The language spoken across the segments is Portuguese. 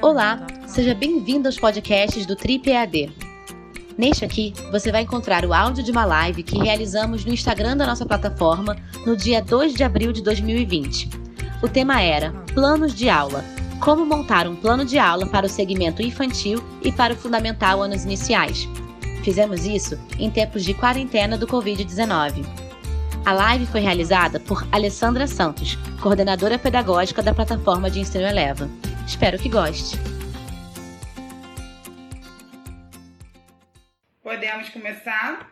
Olá, seja bem-vindo aos podcasts do Trip EAD. Neste aqui, você vai encontrar o áudio de uma live que realizamos no Instagram da nossa plataforma no dia 2 de abril de 2020. O tema era Planos de Aula. Como montar um plano de aula para o segmento infantil e para o fundamental anos iniciais. Fizemos isso em tempos de quarentena do Covid-19. A live foi realizada por Alessandra Santos, coordenadora pedagógica da plataforma de ensino Eleva. Espero que goste. Podemos começar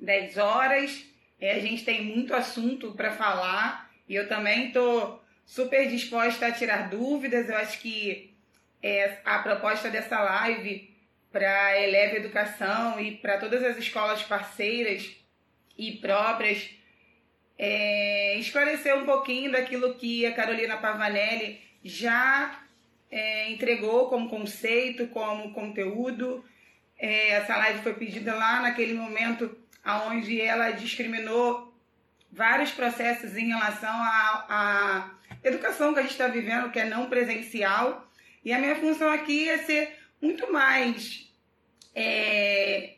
10 horas. A gente tem muito assunto para falar e eu também estou super disposta a tirar dúvidas. Eu acho que é, a proposta dessa live para a Eleve Educação e para todas as escolas parceiras e próprias é, esclarecer um pouquinho daquilo que a Carolina Pavanelli já é, entregou como conceito, como conteúdo. É, essa live foi pedida lá naquele momento onde ela discriminou vários processos em relação à, educação que a gente está vivendo, que é não presencial. E a minha função aqui é ser muito mais. É,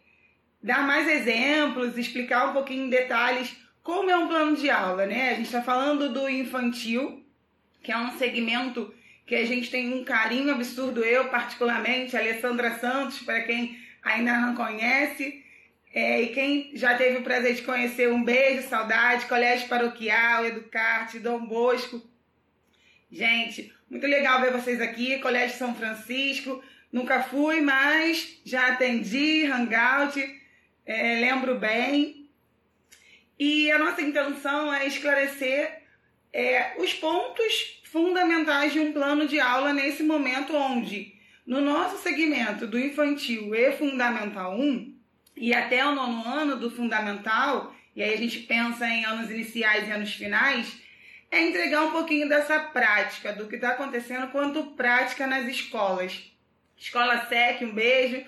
dar mais exemplos, explicar um pouquinho em detalhes como é um plano de aula, né? A gente está falando do infantil, que é um segmento que a gente tem um carinho absurdo, eu particularmente, Alessandra Santos, para quem ainda não conhece, é, e quem já teve o prazer de conhecer, um beijo, saudade, Colégio Paroquial, Educarte, Dom Bosco. Gente, muito legal ver vocês aqui, Colégio São Francisco, nunca fui, mas já atendi, hangout, é, lembro bem. E a nossa intenção é esclarecer é, os pontos fundamentais de um plano de aula nesse momento onde, no nosso segmento do infantil e fundamental 1, e até o nono ano do fundamental, e aí a gente pensa em anos iniciais e anos finais, é entregar um pouquinho dessa prática, do que está acontecendo quanto prática nas escolas. Escola SEC, um beijo.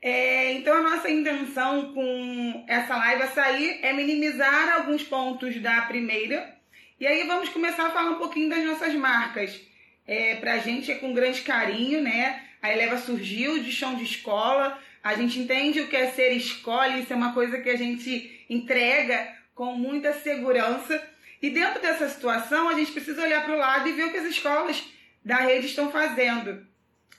É, então, a nossa intenção com essa live a sair é minimizar alguns pontos da primeira e aí vamos começar a falar um pouquinho das nossas marcas. É, pra gente é com grande carinho, né? A Eleva surgiu de chão de escola, a gente entende o que é ser escola, isso é uma coisa que a gente entrega com muita segurança. E dentro dessa situação, a gente precisa olhar para o lado e ver o que as escolas da rede estão fazendo.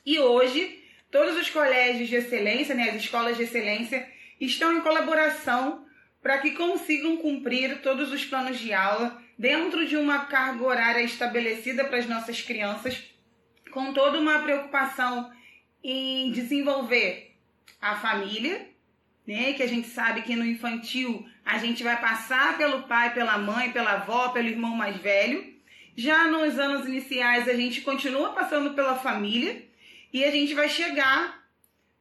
E hoje, todos os colégios de excelência, né, as escolas de excelência, estão em colaboração para que consigam cumprir todos os planos de aula dentro de uma carga horária estabelecida para as nossas crianças, com toda uma preocupação em desenvolver a família, né? Que a gente sabe que no infantil a gente vai passar pelo pai, pela mãe, pela avó, pelo irmão mais velho. Já nos anos iniciais a gente continua passando pela família e a gente vai chegar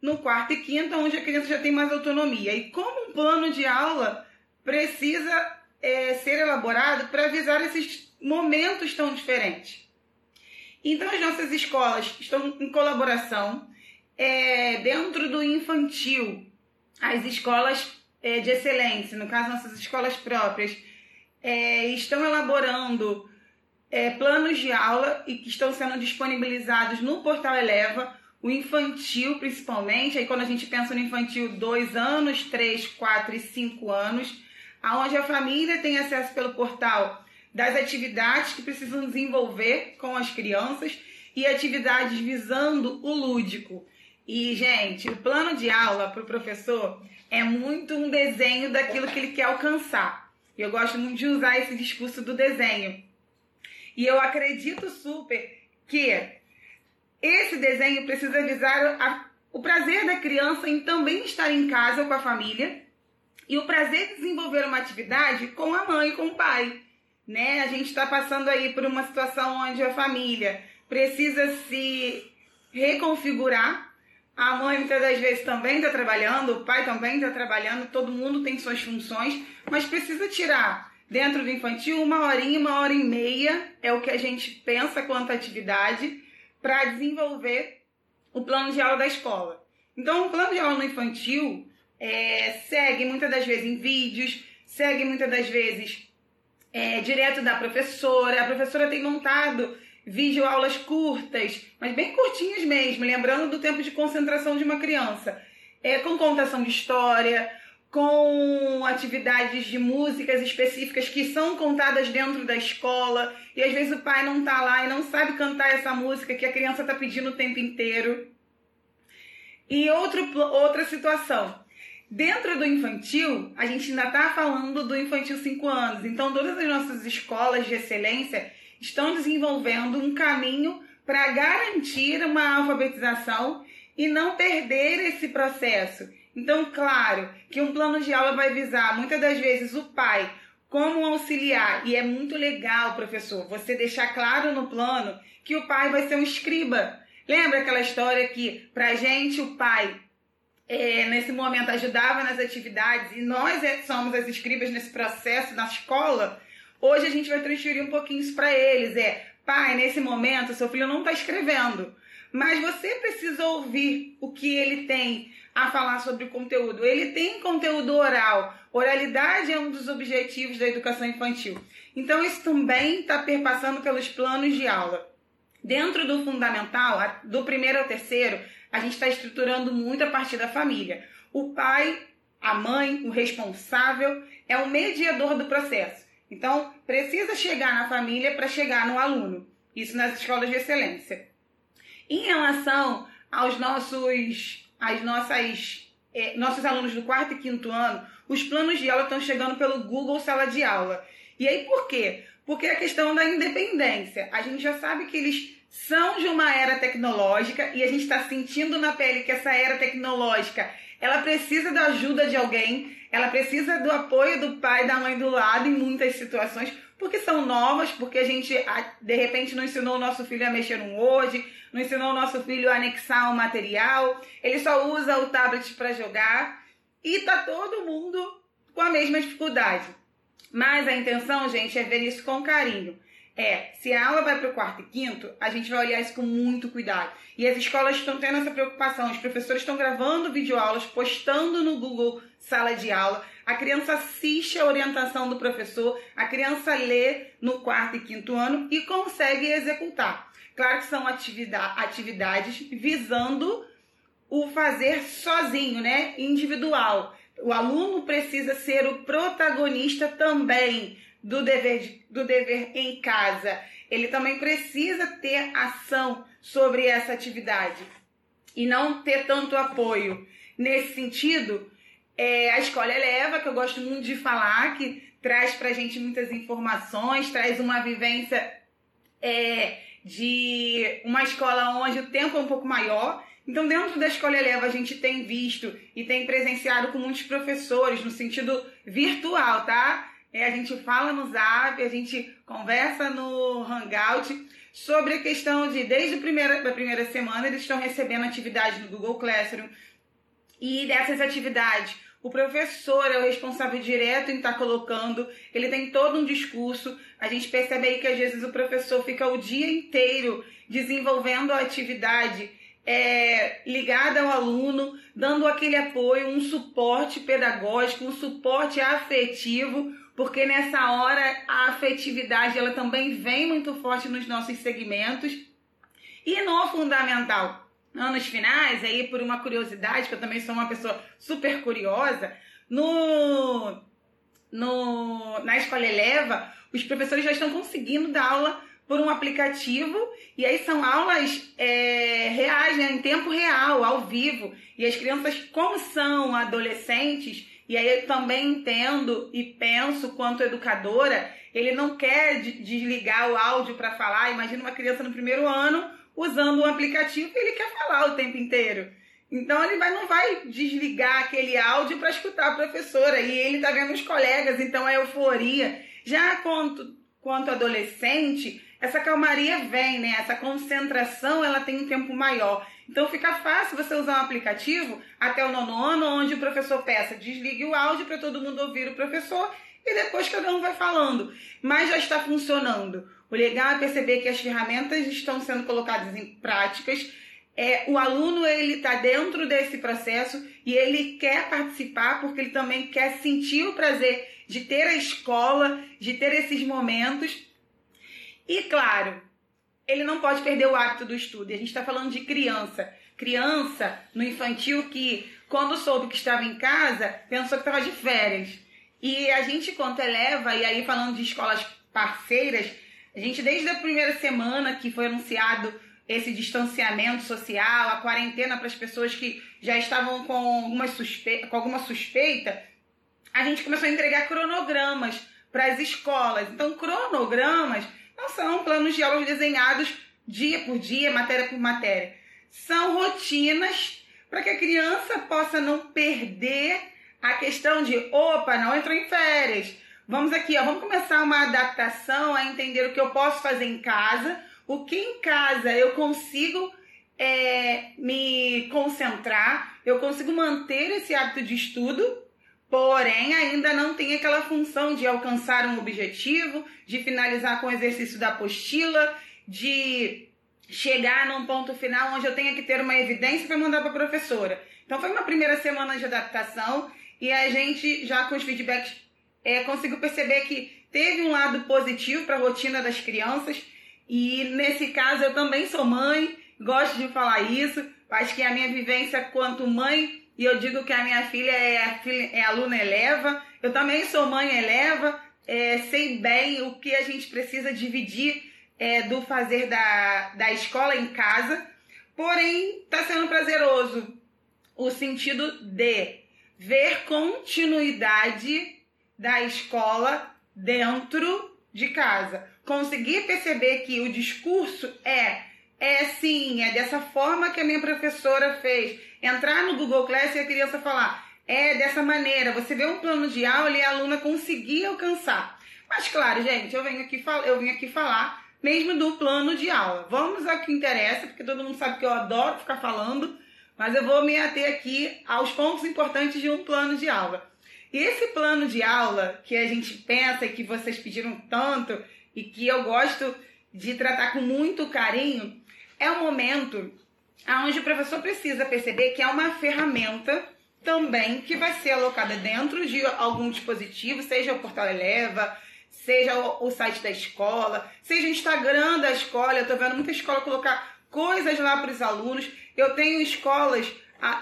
no quarto e quinto, onde a criança já tem mais autonomia. E como um plano de aula precisa é, ser elaborado para avisar esses momentos tão diferentes. Então, as nossas escolas estão em colaboração é, dentro do infantil, as escolas é, de excelência, no caso, nossas escolas próprias, é, estão elaborando é, planos de aula e que estão sendo disponibilizados no portal Eleva, o infantil principalmente. Aí, quando a gente pensa no infantil, dois anos, três, quatro e cinco anos onde a família tem acesso pelo portal das atividades que precisam desenvolver com as crianças e atividades visando o lúdico. E, gente, o plano de aula para o professor é muito um desenho daquilo que ele quer alcançar. E eu gosto muito de usar esse discurso do desenho. E eu acredito super que esse desenho precisa visar a, o prazer da criança em também estar em casa com a família e o prazer de desenvolver uma atividade com a mãe e com o pai. Né? A gente está passando aí por uma situação onde a família precisa se reconfigurar. A mãe muitas das vezes também está trabalhando, o pai também está trabalhando, todo mundo tem suas funções, mas precisa tirar dentro do infantil uma horinha, uma hora e meia, é o que a gente pensa quanto atividade, para desenvolver o plano de aula da escola. Então, o plano de aula no infantil, é, segue muitas das vezes em vídeos, segue muitas das vezes é, direto da professora. A professora tem montado videoaulas curtas, mas bem curtinhas mesmo, lembrando do tempo de concentração de uma criança. É, com contação de história, com atividades de músicas específicas que são contadas dentro da escola, e às vezes o pai não tá lá e não sabe cantar essa música que a criança tá pedindo o tempo inteiro. E outro, outra situação. Dentro do infantil, a gente ainda está falando do infantil 5 anos. Então, todas as nossas escolas de excelência estão desenvolvendo um caminho para garantir uma alfabetização e não perder esse processo. Então, claro que um plano de aula vai visar muitas das vezes o pai como auxiliar, e é muito legal, professor, você deixar claro no plano que o pai vai ser um escriba. Lembra aquela história que, para gente, o pai é, nesse momento ajudava nas atividades e nós é, somos as escribas nesse processo na escola, hoje a gente vai transferir um pouquinho isso para eles. É, pai, nesse momento seu filho não está escrevendo, mas você precisa ouvir o que ele tem a falar sobre o conteúdo. Ele tem conteúdo oral. Oralidade é um dos objetivos da educação infantil. Então, isso também está perpassando pelos planos de aula. Dentro do fundamental, do primeiro ao terceiro, a gente está estruturando muito a partir da família. O pai, a mãe, o responsável é o mediador do processo. Então, precisa chegar na família para chegar no aluno. Isso nas escolas de excelência. Em relação aos nossos, as nossas, eh, nossos alunos do quarto e quinto ano, os planos de aula estão chegando pelo Google Sala de Aula. E aí por quê? Porque é a questão da independência. A gente já sabe que eles são de uma era tecnológica e a gente está sentindo na pele que essa era tecnológica ela precisa da ajuda de alguém, ela precisa do apoio do pai da mãe do lado em muitas situações, porque são novas, porque a gente de repente não ensinou o nosso filho a mexer no Word, não ensinou o nosso filho a anexar um material, ele só usa o tablet para jogar e tá todo mundo com a mesma dificuldade. Mas a intenção, gente, é ver isso com carinho é, se a aula vai para o quarto e quinto, a gente vai olhar isso com muito cuidado. E as escolas estão tendo essa preocupação, os professores estão gravando videoaulas, postando no Google Sala de Aula, a criança assiste a orientação do professor, a criança lê no quarto e quinto ano e consegue executar. Claro que são atividades visando o fazer sozinho, né? Individual. O aluno precisa ser o protagonista também do dever, do dever em casa, ele também precisa ter ação sobre essa atividade e não ter tanto apoio. Nesse sentido, é, a escola eleva, que eu gosto muito de falar, que traz para a gente muitas informações, traz uma vivência é, de uma escola onde o tempo é um pouco maior. Então, dentro da escola eleva, a gente tem visto e tem presenciado com muitos professores no sentido virtual, tá? É, a gente fala no Zap, a gente conversa no Hangout sobre a questão de, desde a primeira, a primeira semana, eles estão recebendo atividades no Google Classroom. E dessas atividades, o professor é o responsável direto em estar tá colocando, ele tem todo um discurso. A gente percebe aí que às vezes o professor fica o dia inteiro desenvolvendo a atividade é, ligada ao aluno, dando aquele apoio, um suporte pedagógico, um suporte afetivo porque nessa hora a afetividade ela também vem muito forte nos nossos segmentos. E no fundamental, anos finais, aí por uma curiosidade, que eu também sou uma pessoa super curiosa, no, no, na escola Eleva, os professores já estão conseguindo dar aula por um aplicativo e aí são aulas é, reais, né, em tempo real, ao vivo. E as crianças, como são adolescentes, e aí eu também entendo e penso quanto educadora, ele não quer desligar o áudio para falar. Imagina uma criança no primeiro ano usando um aplicativo e ele quer falar o tempo inteiro. Então ele vai, não vai desligar aquele áudio para escutar a professora e ele está vendo os colegas, então é euforia. Já quanto, quanto adolescente, essa calmaria vem, né? Essa concentração ela tem um tempo maior. Então fica fácil você usar um aplicativo até o nono ano, onde o professor peça desligue o áudio para todo mundo ouvir o professor e depois cada um vai falando. Mas já está funcionando. O legal é perceber que as ferramentas estão sendo colocadas em práticas. É, o aluno ele está dentro desse processo e ele quer participar porque ele também quer sentir o prazer de ter a escola, de ter esses momentos. E claro, ele não pode perder o hábito do estudo. E a gente está falando de criança. Criança no infantil que, quando soube que estava em casa, pensou que estava de férias. E a gente, quando eleva, e aí falando de escolas parceiras, a gente, desde a primeira semana que foi anunciado esse distanciamento social, a quarentena para as pessoas que já estavam com alguma, suspeita, com alguma suspeita, a gente começou a entregar cronogramas para as escolas. Então, cronogramas são planos de aulas desenhados dia por dia, matéria por matéria. São rotinas para que a criança possa não perder a questão de, opa, não entrou em férias. Vamos aqui, ó, vamos começar uma adaptação a entender o que eu posso fazer em casa, o que em casa eu consigo é, me concentrar, eu consigo manter esse hábito de estudo, porém ainda não tem aquela função de alcançar um objetivo, de finalizar com o exercício da apostila, de chegar num ponto final onde eu tenha que ter uma evidência para mandar para a professora. Então foi uma primeira semana de adaptação e a gente já com os feedbacks é, conseguiu perceber que teve um lado positivo para a rotina das crianças e nesse caso eu também sou mãe, gosto de falar isso, acho que a minha vivência quanto mãe, e eu digo que a minha filha é, filha, é aluna eleva, eu também sou mãe eleva, é, sei bem o que a gente precisa dividir é, do fazer da, da escola em casa, porém está sendo prazeroso o sentido de ver continuidade da escola dentro de casa. Conseguir perceber que o discurso é é sim, é dessa forma que a minha professora fez. Entrar no Google Class e a criança falar, é dessa maneira. Você vê um plano de aula e a aluna conseguir alcançar. Mas claro, gente, eu venho aqui, eu vim aqui falar mesmo do plano de aula. Vamos ao que interessa, porque todo mundo sabe que eu adoro ficar falando, mas eu vou me ater aqui aos pontos importantes de um plano de aula. E esse plano de aula que a gente pensa e que vocês pediram tanto, e que eu gosto de tratar com muito carinho, é o momento onde o professor precisa perceber que é uma ferramenta também que vai ser alocada dentro de algum dispositivo, seja o portal Eleva, seja o, site da escola, seja o Instagram da escola. Eu estou vendo muita escola colocar coisas lá para os alunos. Eu tenho escolas,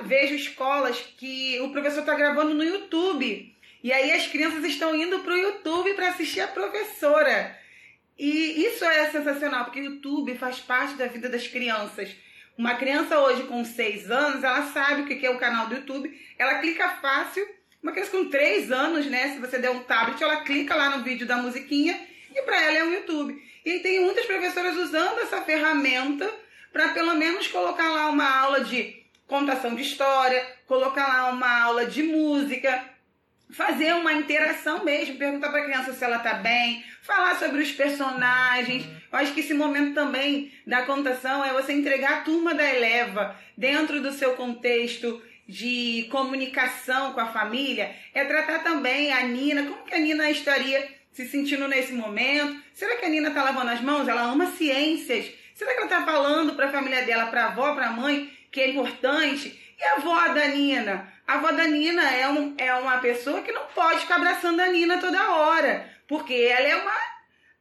vejo escolas que o professor está gravando no YouTube. E aí as crianças estão indo para o YouTube para assistir a professora. E isso é sensacional, porque o YouTube faz parte da vida das crianças. Uma criança hoje com 6 anos, ela sabe o que é o canal do YouTube, ela clica fácil. Uma criança com 3 anos, né? Se você der um tablet, ela clica lá no vídeo da musiquinha e para ela é o YouTube. E tem muitas professoras usando essa ferramenta para pelo menos colocar lá uma aula de contação de história, colocar lá uma aula de música, fazer uma interação mesmo, perguntar para a criança se ela está bem, falar sobre os personagens. Eu acho que esse momento também da contação é você entregar a turma da Eleva dentro do seu contexto de comunicação com a família, é tratar também a Nina, como que a Nina estaria se sentindo nesse momento? Será que a Nina está lavando as mãos? Ela ama ciências. Será que ela está falando para a família dela, para a avó, para a mãe, que é importante? E a avó da Nina? A avó da Nina é, um, é uma pessoa que não pode ficar abraçando a Nina toda hora, porque ela é uma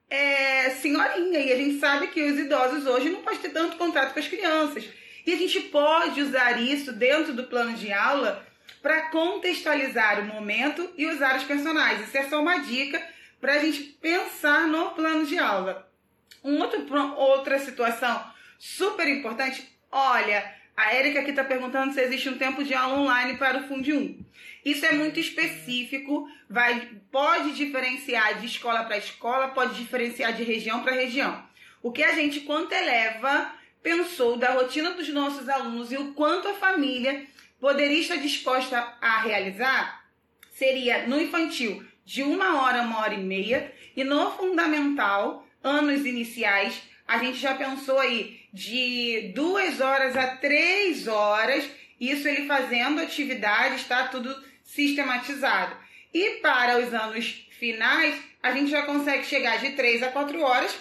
é, senhorinha e a gente sabe que os idosos hoje não podem ter tanto contato com as crianças. E a gente pode usar isso dentro do plano de aula para contextualizar o momento e usar os personagens. Isso é só uma dica para a gente pensar no plano de aula. Um outro, outra situação super importante, olha, a Erika aqui está perguntando se existe um tempo de aula online para o Fundo 1. Isso é muito específico, vai, pode diferenciar de escola para escola, pode diferenciar de região para região. O que a gente, quanto eleva, pensou da rotina dos nossos alunos e o quanto a família poderia estar disposta a realizar, seria no infantil de uma hora, uma hora e meia, e no fundamental, anos iniciais, a gente já pensou aí de duas horas a três horas, isso ele fazendo atividade, está tudo sistematizado. E para os anos finais, a gente já consegue chegar de três a quatro horas,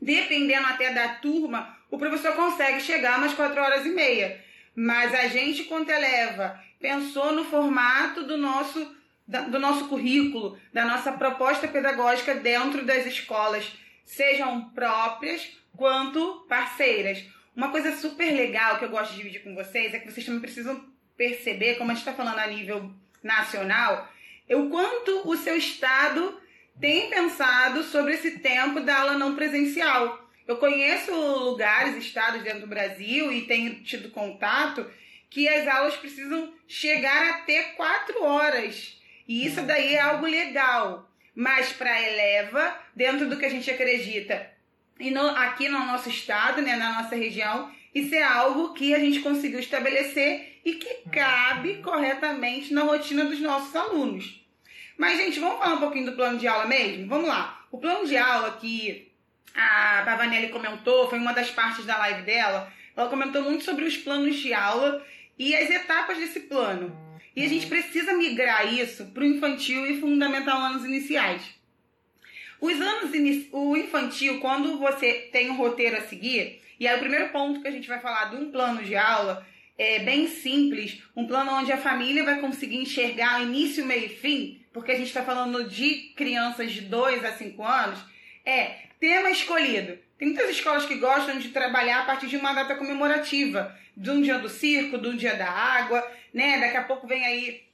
dependendo até da turma, o professor consegue chegar umas quatro horas e meia. Mas a gente, quando eleva, pensou no formato do nosso, do nosso currículo, da nossa proposta pedagógica dentro das escolas sejam próprias quanto parceiras. Uma coisa super legal que eu gosto de dividir com vocês é que vocês também precisam perceber, como a gente está falando a nível nacional, o quanto o seu estado tem pensado sobre esse tempo da aula não presencial. Eu conheço lugares, estados dentro do Brasil e tenho tido contato que as aulas precisam chegar até quatro horas. E isso daí é algo legal. Mas para eleva, dentro do que a gente acredita, e no, aqui no nosso estado, né, na nossa região, isso é algo que a gente conseguiu estabelecer e que cabe corretamente na rotina dos nossos alunos. Mas, gente, vamos falar um pouquinho do plano de aula mesmo? Vamos lá. O plano de aula que a Pavanelli comentou, foi uma das partes da live dela, ela comentou muito sobre os planos de aula e as etapas desse plano. E a gente precisa migrar isso para o infantil e fundamental anos iniciais. Os anos o infantil, quando você tem um roteiro a seguir, e aí o primeiro ponto que a gente vai falar de um plano de aula é bem simples, um plano onde a família vai conseguir enxergar início, meio e fim, porque a gente está falando de crianças de 2 a 5 anos, é tema escolhido. Tem muitas escolas que gostam de trabalhar a partir de uma data comemorativa, de um dia do circo, de um dia da água, né? Daqui a pouco vem aí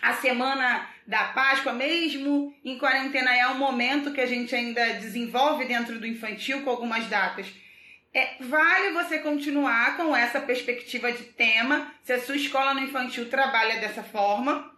a semana da Páscoa, mesmo em quarentena, é um momento que a gente ainda desenvolve dentro do infantil com algumas datas. É, vale você continuar com essa perspectiva de tema, se a sua escola no infantil trabalha dessa forma.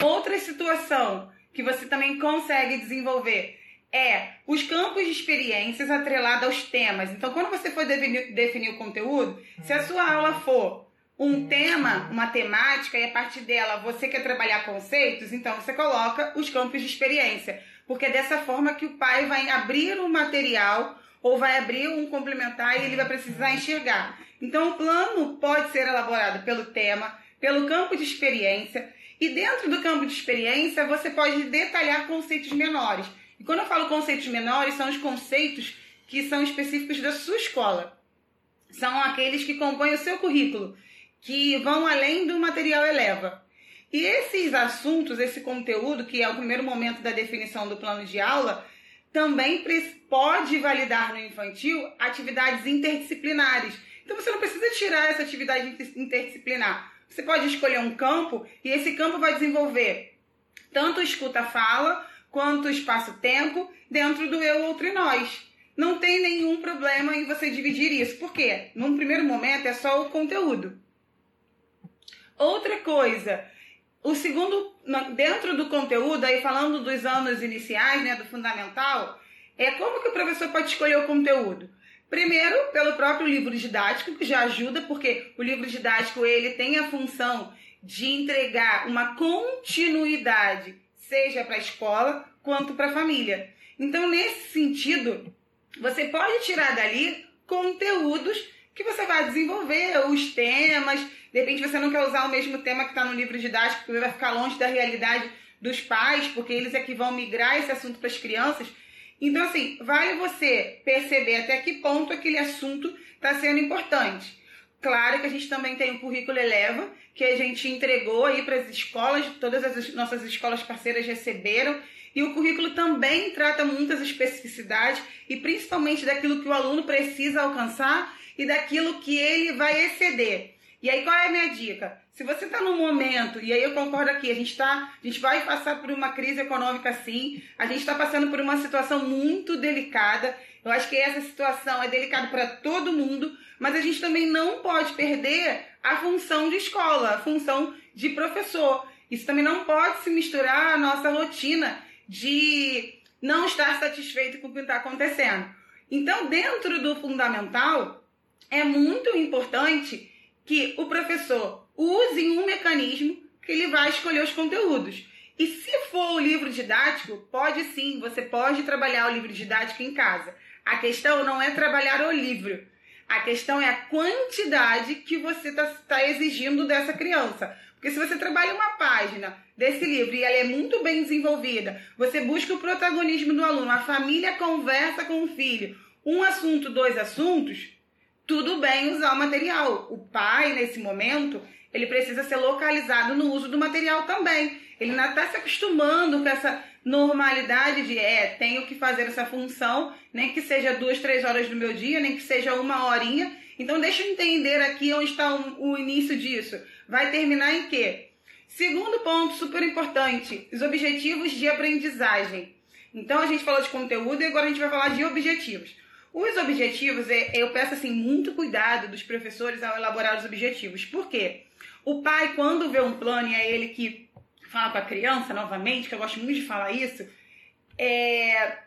Outra situação que você também consegue desenvolver é os campos de experiências atrelados aos temas. Então, quando você for definir, definir o conteúdo, se a sua aula for um tema, uma temática, e a partir dela você quer trabalhar conceitos, então você coloca os campos de experiência. Porque é dessa forma que o pai vai abrir um material ou vai abrir um complementar e ele vai precisar enxergar. Então o plano pode ser elaborado pelo tema, pelo campo de experiência, e dentro do campo de experiência você pode detalhar conceitos menores. E quando eu falo conceitos menores, são os conceitos que são específicos da sua escola. São aqueles que compõem o seu currículo que vão além do material eleva. E esses assuntos, esse conteúdo, que é o primeiro momento da definição do plano de aula, também pode validar no infantil atividades interdisciplinares. Então você não precisa tirar essa atividade interdisciplinar. Você pode escolher um campo e esse campo vai desenvolver tanto escuta-fala quanto espaço-tempo dentro do eu, outro e nós. Não tem nenhum problema em você dividir isso. Por quê? Num primeiro momento é só o conteúdo. Outra coisa, o segundo, dentro do conteúdo, aí falando dos anos iniciais, né, do fundamental, é como que o professor pode escolher o conteúdo. Primeiro, pelo próprio livro didático, que já ajuda, porque o livro didático ele tem a função de entregar uma continuidade, seja para a escola quanto para a família. Então, nesse sentido, você pode tirar dali conteúdos que você vai desenvolver, os temas, de repente você não quer usar o mesmo tema que está no livro didático, porque vai ficar longe da realidade dos pais, porque eles é que vão migrar esse assunto para as crianças. Então, assim, vale você perceber até que ponto aquele assunto está sendo importante. Claro que a gente também tem o currículo Eleva, que a gente entregou aí para as escolas, todas as nossas escolas parceiras receberam, e o currículo também trata muitas especificidades e principalmente daquilo que o aluno precisa alcançar e daquilo que ele vai exceder. E aí, qual é a minha dica? Se você está num momento, e aí eu concordo aqui, a gente, tá, a gente vai passar por uma crise econômica sim, a gente está passando por uma situação muito delicada. Eu acho que essa situação é delicada para todo mundo, mas a gente também não pode perder a função de escola, a função de professor. Isso também não pode se misturar à nossa rotina de não estar satisfeito com o que está acontecendo. Então, dentro do fundamental, é muito importante que o professor use um mecanismo que ele vai escolher os conteúdos. E se for o livro didático, pode sim, você pode trabalhar o livro didático em casa. A questão não é trabalhar o livro. A questão é a quantidade que você está tá exigindo dessa criança. Porque se você trabalha uma página desse livro e ela é muito bem desenvolvida, você busca o protagonismo do aluno, a família conversa com o filho, um assunto, dois assuntos, tudo bem usar o material. O pai, nesse momento, ele precisa ser localizado no uso do material também. Ele ainda está se acostumando com essa normalidade de é, tenho que fazer essa função, nem que seja duas, três horas do meu dia, nem que seja uma horinha. Então deixa eu entender aqui onde está o, o início disso. Vai terminar em quê? Segundo ponto super importante, os objetivos de aprendizagem. Então a gente falou de conteúdo e agora a gente vai falar de objetivos. Os objetivos, é, eu peço assim muito cuidado dos professores ao elaborar os objetivos. Por quê? O pai, quando vê um plano, e é ele que fala com a criança, novamente, que eu gosto muito de falar isso, é,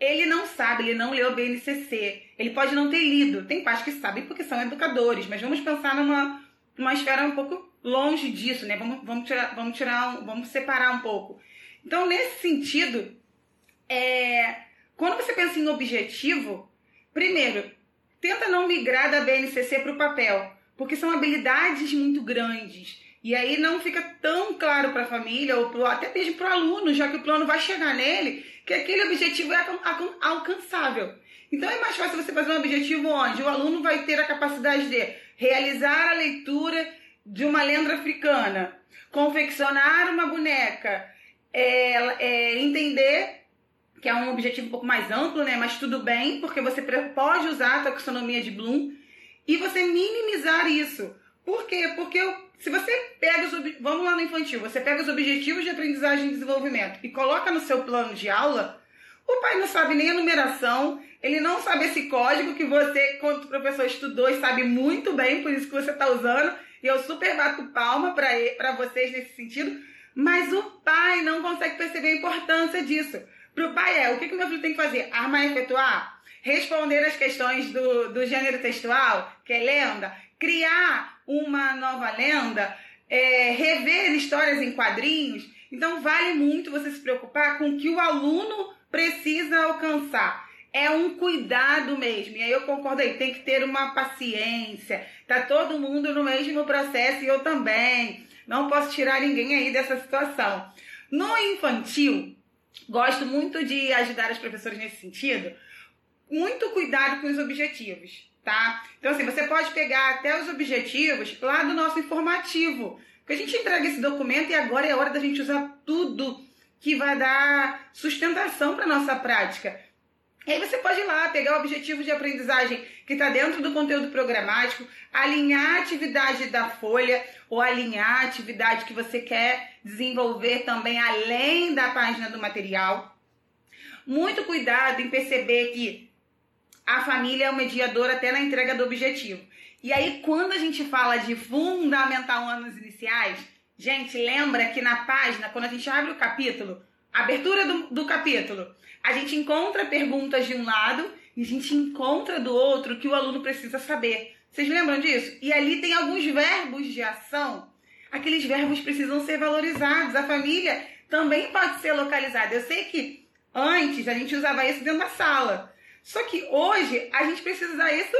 ele não sabe, ele não leu o BNCC. Ele pode não ter lido. Tem pais que sabem porque são educadores, mas vamos pensar numa, numa esfera um pouco longe disso, né? Vamos, vamos, tirar, vamos, tirar, vamos separar um pouco. Então, nesse sentido, é, quando você pensa em objetivo, primeiro, tenta não migrar da BNCC para o papel, porque são habilidades muito grandes. E aí não fica tão claro para a família, ou pro, até mesmo para o aluno, já que o plano vai chegar nele, que aquele objetivo é alcançável. Então é mais fácil você fazer um objetivo onde o aluno vai ter a capacidade de realizar a leitura de uma lenda africana, confeccionar uma boneca, é, é, entender que é um objetivo um pouco mais amplo, né? Mas tudo bem, porque você pode usar a taxonomia de Bloom e você minimizar isso. Por quê? Porque se você pega os vamos lá no infantil, você pega os objetivos de aprendizagem e desenvolvimento e coloca no seu plano de aula, o pai não sabe nem a numeração, ele não sabe esse código que você, quando professor estudou sabe muito bem, por isso que você está usando, e eu super bato palma para vocês nesse sentido, mas o pai não consegue perceber a importância disso. Para o pai é, o que, que meu filho tem que fazer? Armar e efetuar? Responder as questões do, do gênero textual, que é lenda? Criar uma nova lenda? É, rever histórias em quadrinhos? Então, vale muito você se preocupar com o que o aluno precisa alcançar é um cuidado mesmo. E aí eu concordo aí, tem que ter uma paciência. Tá todo mundo no mesmo processo e eu também. Não posso tirar ninguém aí dessa situação. No infantil, gosto muito de ajudar as professoras nesse sentido. Muito cuidado com os objetivos, tá? Então assim, você pode pegar até os objetivos lá do nosso informativo. Porque a gente entrega esse documento e agora é hora da gente usar tudo que vai dar sustentação para nossa prática. E aí você pode ir lá, pegar o objetivo de aprendizagem que está dentro do conteúdo programático, alinhar a atividade da folha ou alinhar a atividade que você quer desenvolver também além da página do material. Muito cuidado em perceber que a família é o mediador até na entrega do objetivo. E aí, quando a gente fala de fundamental anos iniciais, gente, lembra que na página, quando a gente abre o capítulo, abertura do, do capítulo, a gente encontra perguntas de um lado e a gente encontra do outro que o aluno precisa saber. Vocês lembram disso? E ali tem alguns verbos de ação. Aqueles verbos precisam ser valorizados. A família também pode ser localizada. Eu sei que antes a gente usava isso dentro da sala. Só que hoje a gente precisa usar isso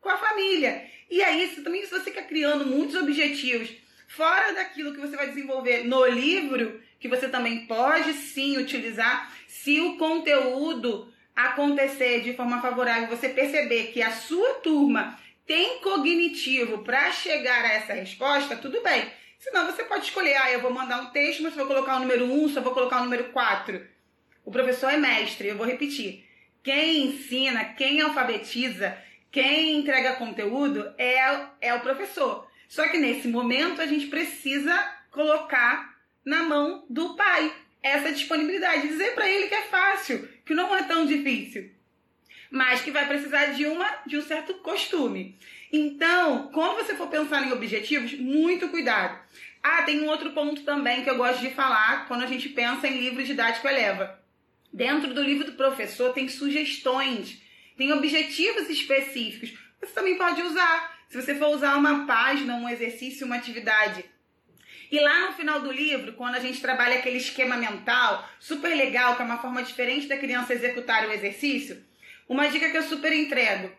com a família. E é isso também se você quer criando muitos objetivos fora daquilo que você vai desenvolver no livro, que você também pode sim utilizar se o conteúdo acontecer de forma favorável, você perceber que a sua turma tem cognitivo para chegar a essa resposta, tudo bem. Senão você pode escolher, ah, eu vou mandar um texto, mas vou colocar o número 1, só vou colocar o número 4. O professor é mestre, eu vou repetir. Quem ensina, quem alfabetiza, quem entrega conteúdo é, é o professor. Só que nesse momento a gente precisa colocar na mão do pai essa disponibilidade, dizer para ele que é fácil, que não é tão difícil, mas que vai precisar de uma de um certo costume. Então, quando você for pensar em objetivos, muito cuidado. Ah, tem um outro ponto também que eu gosto de falar quando a gente pensa em livro didático eleva. Dentro do livro do professor tem sugestões, tem objetivos específicos. Você também pode usar. Se você for usar uma página, um exercício, uma atividade e lá no final do livro, quando a gente trabalha aquele esquema mental super legal, que é uma forma diferente da criança executar o exercício, uma dica que eu super entrego.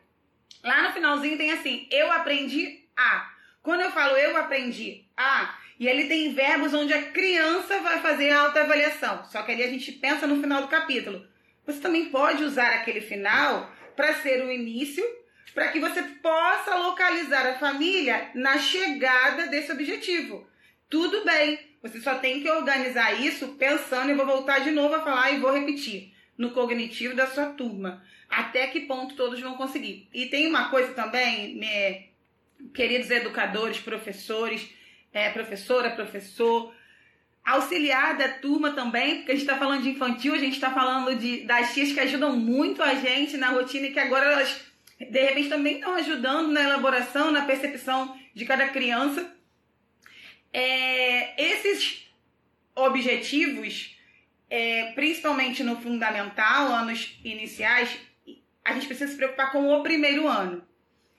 Lá no finalzinho tem assim: eu aprendi a. Quando eu falo eu aprendi a, e ele tem verbos onde a criança vai fazer a autoavaliação. Só que ali a gente pensa no final do capítulo. Você também pode usar aquele final para ser o início, para que você possa localizar a família na chegada desse objetivo. Tudo bem, Você só tem que organizar isso pensando, e vou voltar de novo a falar e vou repetir, no cognitivo da sua turma. Até que ponto todos vão conseguir. E tem uma coisa também, né, queridos educadores, professores, é, professora, professor, auxiliar da turma também, porque a gente está falando de infantil, a gente está falando de, das tias que ajudam muito a gente na rotina e que agora elas, de repente, também estão ajudando na elaboração, na percepção de cada criança. É, esses objetivos, é, principalmente no fundamental, anos iniciais, a gente precisa se preocupar com o primeiro ano.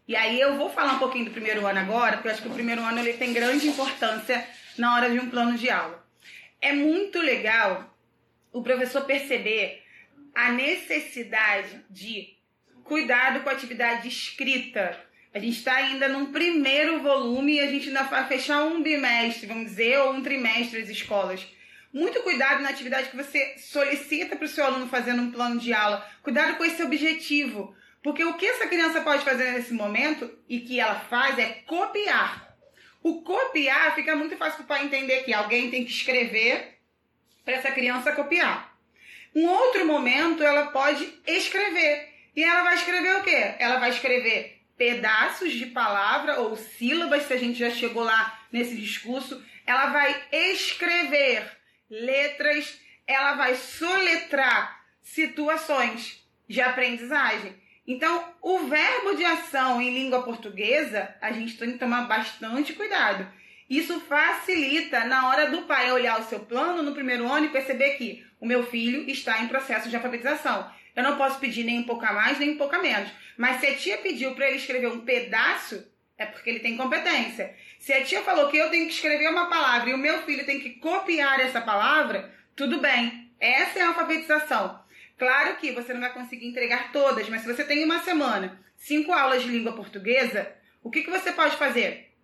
E aí eu vou falar um pouquinho do primeiro ano agora, porque eu acho que o primeiro ano ele tem grande importância na hora de um plano de aula. É muito legal o professor perceber a necessidade de cuidado com a atividade escrita. A gente está ainda num primeiro volume e a gente ainda vai fechar um bimestre, vamos dizer, ou um trimestre as escolas. Muito cuidado na atividade que você solicita para o seu aluno fazendo um plano de aula. Cuidado com esse objetivo. Porque o que essa criança pode fazer nesse momento e que ela faz é copiar. O copiar fica muito fácil para o pai entender que alguém tem que escrever para essa criança copiar. Um outro momento ela pode escrever. E ela vai escrever o quê? Ela vai escrever pedaços de palavra ou sílabas, se a gente já chegou lá nesse discurso. Ela vai escrever letras, ela vai soletrar situações de aprendizagem. Então, o verbo de ação em língua portuguesa, a gente tem que tomar bastante cuidado. Isso facilita na hora do pai olhar o seu plano no primeiro ano e perceber que o meu filho está em processo de alfabetização. Eu não posso pedir nem um pouco a mais, nem um pouco a menos. Mas se a tia pediu para ele escrever um pedaço, é porque ele tem competência. Se a tia falou que eu tenho que escrever uma palavra e o meu filho tem que copiar essa palavra, tudo bem. Essa é a alfabetização. Claro que você não vai conseguir entregar todas, mas se você tem uma semana, cinco aulas de língua portuguesa, o que, que você pode fazer?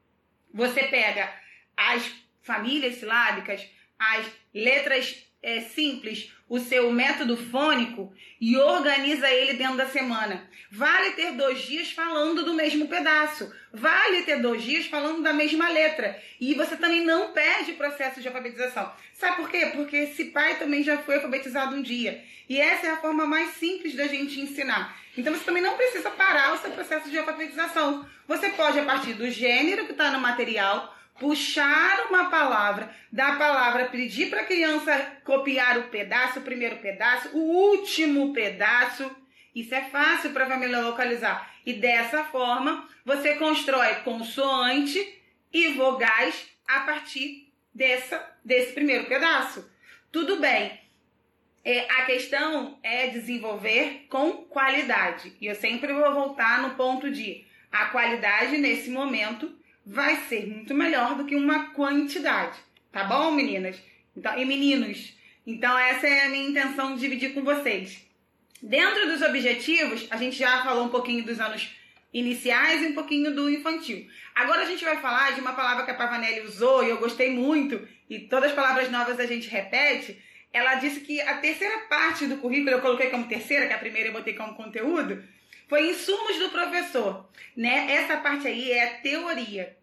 Você pega as famílias silábicas, as letras é, simples, o seu método fônico e organiza ele dentro da semana. Vale ter dois dias falando do mesmo pedaço. Vale ter dois dias falando da mesma letra. E você também não perde o processo de alfabetização. Sabe por quê? Porque esse pai também já foi alfabetizado um dia. E essa é a forma mais simples da gente ensinar. Então você também não precisa parar o seu processo de alfabetização. Você pode, a partir do gênero que está no material, puxar uma palavra, da palavra pedir para a criança copiar o pedaço, o primeiro pedaço, o último pedaço. Isso é fácil para a família localizar. E dessa forma, você constrói consoante e vogais a partir dessa, desse primeiro pedaço. Tudo bem. É, a questão é desenvolver com qualidade. E eu sempre vou voltar no ponto de a qualidade nesse momento vai ser muito melhor do que uma quantidade. Tá bom, meninas? Então, e meninos? Então, essa é a minha intenção de dividir com vocês. Dentro dos objetivos, a gente já falou um pouquinho dos anos iniciais e um pouquinho do infantil. Agora a gente vai falar de uma palavra que a Pavanelli usou e eu gostei muito, e todas as palavras novas a gente repete. Ela disse que a terceira parte do currículo, eu coloquei como terceira, que a primeira eu botei como conteúdo, foi insumos do professor. Né? Essa parte aí é a teoria.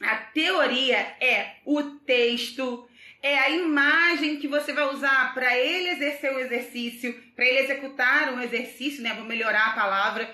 A teoria é o texto, é a imagem que você vai usar para ele exercer o exercício, para ele executar um exercício, né? Vou melhorar a palavra.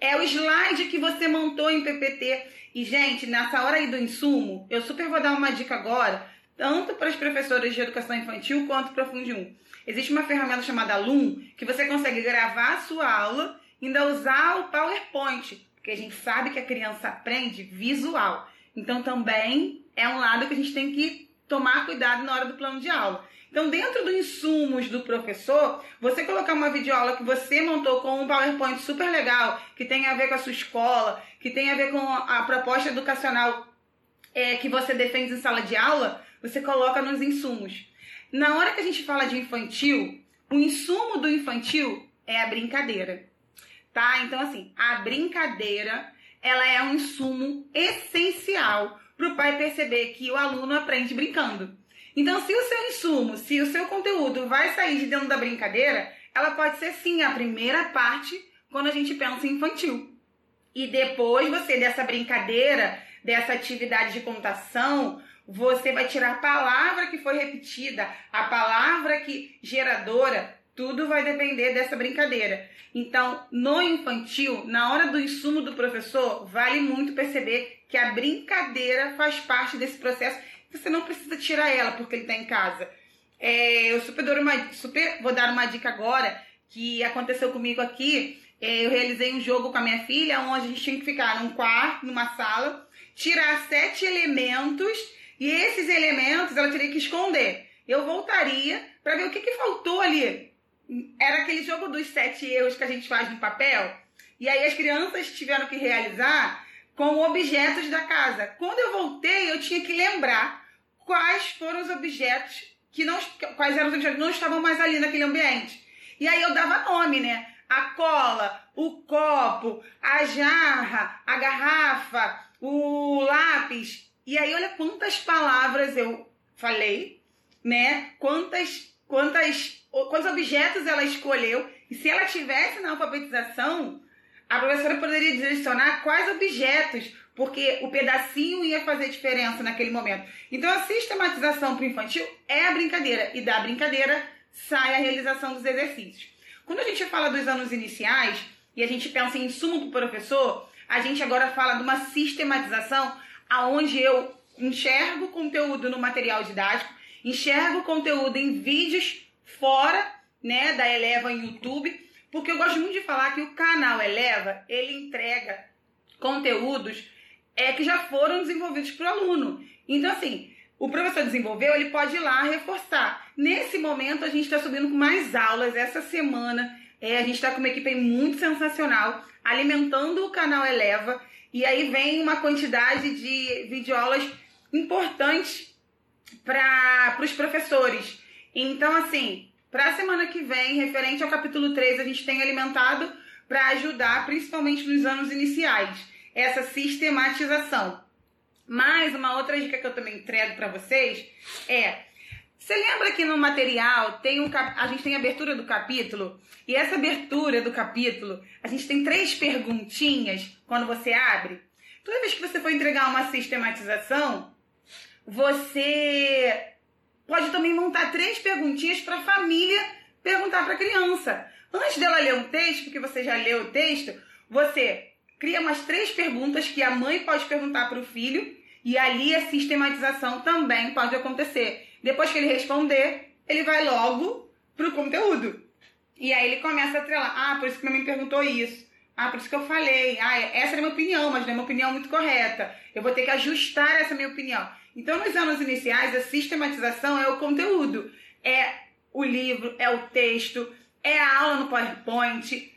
É o slide que você montou em PPT. E, gente, nessa hora aí do insumo, eu super vou dar uma dica agora, tanto para as professoras de educação infantil quanto para o Fundi 1. Existe uma ferramenta chamada Loom que você consegue gravar a sua aula e ainda usar o PowerPoint, porque a gente sabe que a criança aprende visual. Então também é um lado que a gente tem que tomar cuidado na hora do plano de aula. Então, dentro dos insumos do professor, você colocar uma videoaula que você montou com um PowerPoint super legal, que tem a ver com a sua escola, que tem a ver com a proposta educacional é, que você defende em sala de aula, você coloca nos insumos. Na hora que a gente fala de infantil, o insumo do infantil é a brincadeira. Tá? Então, assim, a brincadeira ela é um insumo essencial para o pai perceber que o aluno aprende brincando. Então, se o seu insumo, se o seu conteúdo vai sair de dentro da brincadeira, ela pode ser sim a primeira parte quando a gente pensa em infantil. E depois você, dessa brincadeira, dessa atividade de contação, você vai tirar a palavra que foi repetida, a palavra que geradora, tudo vai depender dessa brincadeira. Então, no infantil, na hora do insumo do professor, vale muito perceber que a brincadeira faz parte desse processo. Você não precisa tirar ela porque ele está em casa. É, eu super, uma, super vou dar uma dica agora que aconteceu comigo aqui. É, eu realizei um jogo com a minha filha onde a gente tinha que ficar num quarto, numa sala, tirar sete elementos e esses elementos ela teria que esconder. Eu voltaria para ver o que, que faltou ali era aquele jogo dos sete erros que a gente faz no papel. E aí as crianças tiveram que realizar com objetos da casa. Quando eu voltei, eu tinha que lembrar quais foram os objetos que não, quais eram os objetos que não estavam mais ali naquele ambiente. E aí eu dava nome, né? A cola, o copo, a jarra, a garrafa, o lápis. E aí olha quantas palavras eu falei, né? Quantas quantas, quantos objetos ela escolheu. E se ela tivesse na alfabetização, a professora poderia direcionar quais objetos, porque o pedacinho ia fazer diferença naquele momento. Então a sistematização para o infantil é a brincadeira, e da brincadeira sai a realização dos exercícios. Quando a gente fala dos anos iniciais e a gente pensa em insumo para o professor, a gente agora fala de uma sistematização aonde eu enxergo conteúdo no material didático, enxergo conteúdo em vídeos fora, né, da Eleva em YouTube, porque eu gosto muito de falar que o canal Eleva, ele entrega conteúdos é, que já foram desenvolvidos para o aluno. Então, assim, o professor desenvolveu, ele pode ir lá reforçar. Nesse momento, a gente está subindo com mais aulas. Essa semana, é, a gente está com uma equipe muito sensacional, alimentando o canal Eleva. E aí vem uma quantidade de videoaulas importantes para os professores. Então, assim, para a semana que vem, referente ao capítulo 3, a gente tem alimentado para ajudar, principalmente nos anos iniciais, essa sistematização. Mas uma outra dica que eu também entrego para vocês é: você lembra que no material tem um a gente tem a abertura do capítulo e essa abertura do capítulo a gente tem três perguntinhas quando você abre. Toda vez que você for entregar uma sistematização, você pode também montar três perguntinhas para a família perguntar para a criança. Antes dela ler um texto, porque você já leu o texto, você cria umas três perguntas que a mãe pode perguntar para o filho e ali a sistematização também pode acontecer. Depois que ele responder, ele vai logo para o conteúdo. E aí ele começa a atrelar. Ah, por isso que minha mãe perguntou isso. Ah, por isso que eu falei. Ah, essa é a minha opinião, mas não é uma opinião muito correta. Eu vou ter que ajustar essa minha opinião. Então, nos anos iniciais, a sistematização é o conteúdo, é o livro, é o texto, é a aula no PowerPoint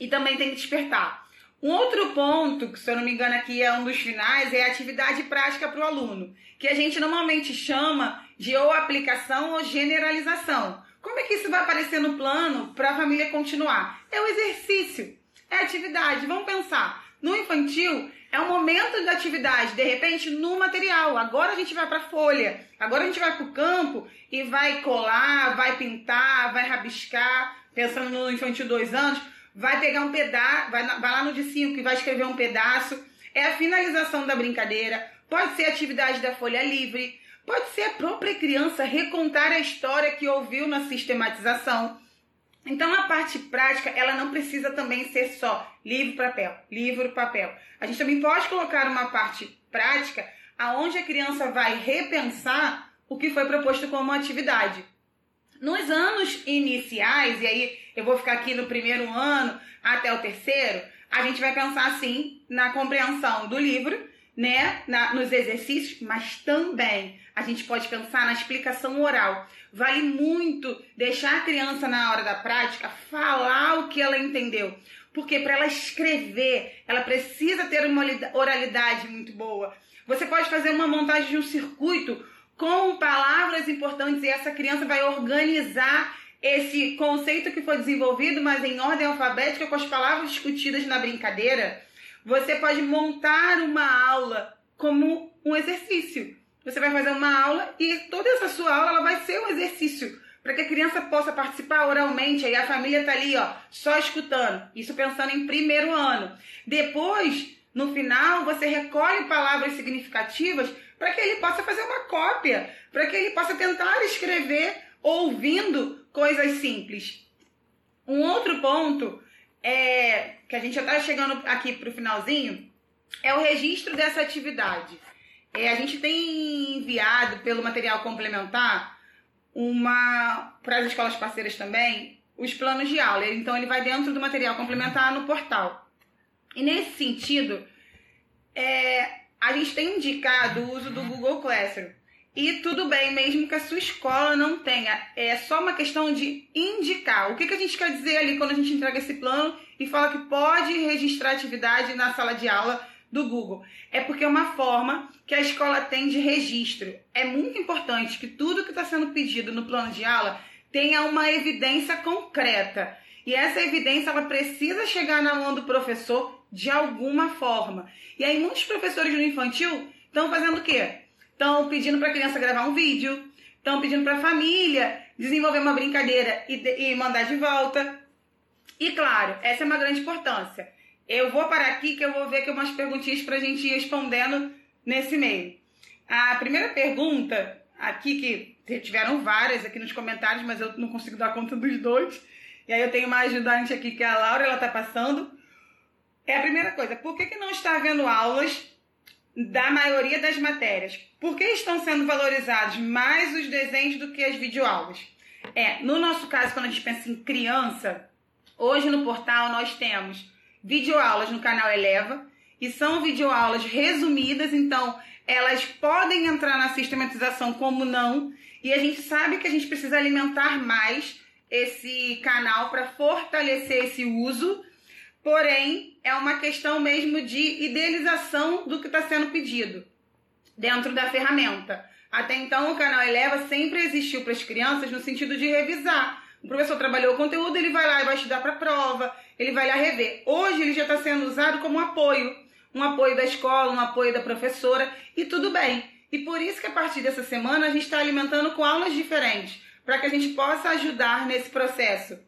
e também tem que despertar. Um outro ponto, que se eu não me engano aqui é um dos finais, é a atividade prática para o aluno, que a gente normalmente chama de ou aplicação ou generalização. Como é que isso vai aparecer no plano para a família continuar? É o exercício, é a atividade. Vamos pensar. No infantil, é um momento da atividade, de repente, no material. Agora a gente vai para a folha, agora a gente vai para o campo e vai colar, vai pintar, vai rabiscar, pensando no infantil dois anos, vai pegar um pedaço, vai, vai lá no de cinco e vai escrever um pedaço. É a finalização da brincadeira, pode ser atividade da folha livre, pode ser a própria criança recontar a história que ouviu na sistematização. Então a parte prática, ela não precisa também ser só livro, papel, livro, papel. A gente também pode colocar uma parte prática aonde a criança vai repensar o que foi proposto como atividade. Nos anos iniciais, e aí eu vou ficar aqui no primeiro ano até o terceiro, a gente vai pensar assim na compreensão do livro, né, na, nos exercícios, mas também a gente pode pensar na explicação oral. Vale muito deixar a criança na hora da prática falar o que ela entendeu. Porque para ela escrever, ela precisa ter uma oralidade muito boa. Você pode fazer uma montagem de um circuito com palavras importantes e essa criança vai organizar esse conceito que foi desenvolvido, mas em ordem alfabética, com as palavras discutidas na brincadeira. Você pode montar uma aula como um exercício. Você vai fazer uma aula e toda essa sua aula ela vai ser um exercício para que a criança possa participar oralmente. Aí a família está ali, ó, só escutando. Isso pensando em primeiro ano. Depois, no final, você recolhe palavras significativas para que ele possa fazer uma cópia, para que ele possa tentar escrever ouvindo coisas simples. Um outro ponto é que a gente já está chegando aqui para o finalzinho é o registro dessa atividade. É, a gente tem enviado pelo material complementar uma para as escolas parceiras também os planos de aula. Então ele vai dentro do material complementar no portal. E nesse sentido, é, a gente tem indicado o uso do Google Classroom. E tudo bem, mesmo que a sua escola não tenha. É só uma questão de indicar. O que, que a gente quer dizer ali quando a gente entrega esse plano e fala que pode registrar atividade na sala de aula do Google? É porque é uma forma que a escola tem de registro. É muito importante que tudo que está sendo pedido no plano de aula tenha uma evidência concreta. E essa evidência ela precisa chegar na mão do professor de alguma forma. E aí muitos professores no infantil estão fazendo o quê? Estão pedindo para a criança gravar um vídeo, estão pedindo para a família desenvolver uma brincadeira e, de, e mandar de volta. E claro, essa é uma grande importância. Eu vou parar aqui que eu vou ver aqui umas perguntinhas para a gente ir respondendo nesse meio. A primeira pergunta aqui, que tiveram várias aqui nos comentários, mas eu não consigo dar conta dos dois. E aí eu tenho uma ajudante aqui que é a Laura, ela está passando. É a primeira coisa, por que, que não está havendo aulas da maioria das matérias? Por que estão sendo valorizados mais os desenhos do que as videoaulas? É, no nosso caso, quando a gente pensa em criança, hoje no portal nós temos videoaulas no canal Eleva, e são videoaulas resumidas, então elas podem entrar na sistematização como não, e a gente sabe que a gente precisa alimentar mais esse canal para fortalecer esse uso, porém é uma questão mesmo de idealização do que está sendo pedido dentro da ferramenta. Até então o canal Eleva sempre existiu para as crianças no sentido de revisar. O professor trabalhou o conteúdo, ele vai lá e vai estudar para a prova, ele vai lá rever. Hoje ele já está sendo usado como apoio um apoio da escola, um apoio da professora e tudo bem. E por isso que a partir dessa semana a gente está alimentando com aulas diferentes, para que a gente possa ajudar nesse processo.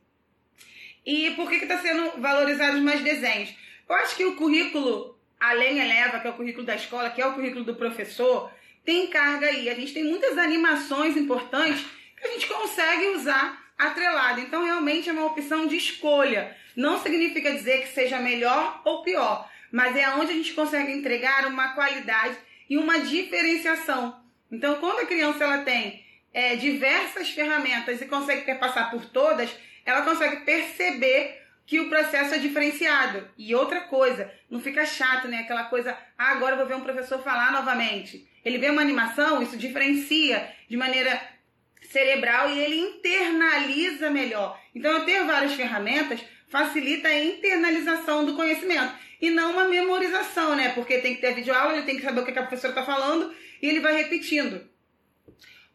E por que está sendo valorizados mais desenhos? Eu acho que o currículo Além Eleva, que é o currículo da escola, que é o currículo do professor, tem carga aí. A gente tem muitas animações importantes que a gente consegue usar atrelado. Então, realmente é uma opção de escolha. Não significa dizer que seja melhor ou pior, mas é onde a gente consegue entregar uma qualidade e uma diferenciação. Então, quando a criança ela tem é, diversas ferramentas e consegue perpassar por todas, ela consegue perceber que o processo é diferenciado. E outra coisa, não fica chato, né? Aquela coisa, ah, agora eu vou ver um professor falar novamente. Ele vê uma animação, isso diferencia de maneira cerebral e ele internaliza melhor. Então, eu ter várias ferramentas facilita a internalização do conhecimento e não uma memorização, né? Porque tem que ter videoaula, ele tem que saber o que a professora está falando e ele vai repetindo.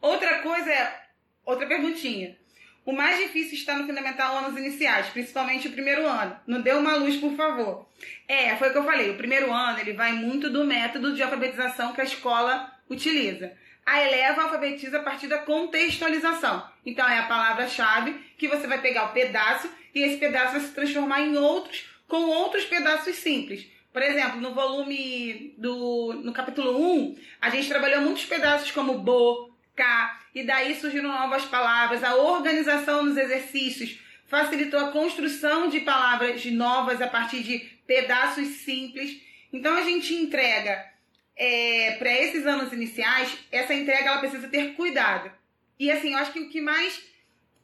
Outra coisa é, outra perguntinha. O mais difícil está no fundamental anos iniciais, principalmente o primeiro ano. Não dê uma luz, por favor. É, foi o que eu falei. O primeiro ano ele vai muito do método de alfabetização que a escola utiliza. A Eleva alfabetiza a partir da contextualização. Então é a palavra-chave que você vai pegar o pedaço e esse pedaço vai se transformar em outros com outros pedaços simples. Por exemplo, no volume do no capítulo 1, a gente trabalhou muitos pedaços como bo, cá, e daí surgiram novas palavras, a organização nos exercícios facilitou a construção de palavras novas a partir de pedaços simples. Então a gente entrega é, para esses anos iniciais, essa entrega ela precisa ter cuidado. E assim, eu acho que o que mais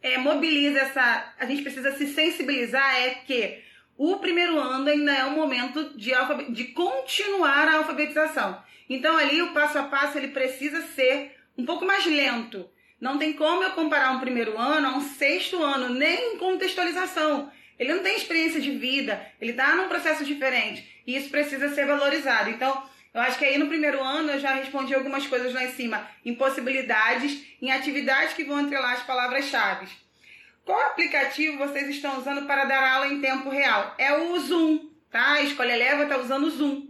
é, mobiliza essa. A gente precisa se sensibilizar é que o primeiro ano ainda é um momento de, de continuar a alfabetização. Então ali o passo a passo ele precisa ser um pouco mais lento. Não tem como eu comparar um primeiro ano a um sexto ano, nem em contextualização. Ele não tem experiência de vida, ele está num processo diferente. E isso precisa ser valorizado. Então, eu acho que aí no primeiro ano eu já respondi algumas coisas lá em cima, em possibilidades, em atividades que vão entrelar as palavras-chave. Qual aplicativo vocês estão usando para dar aula em tempo real? É o Zoom, tá? A Escolha Eleva está usando o Zoom.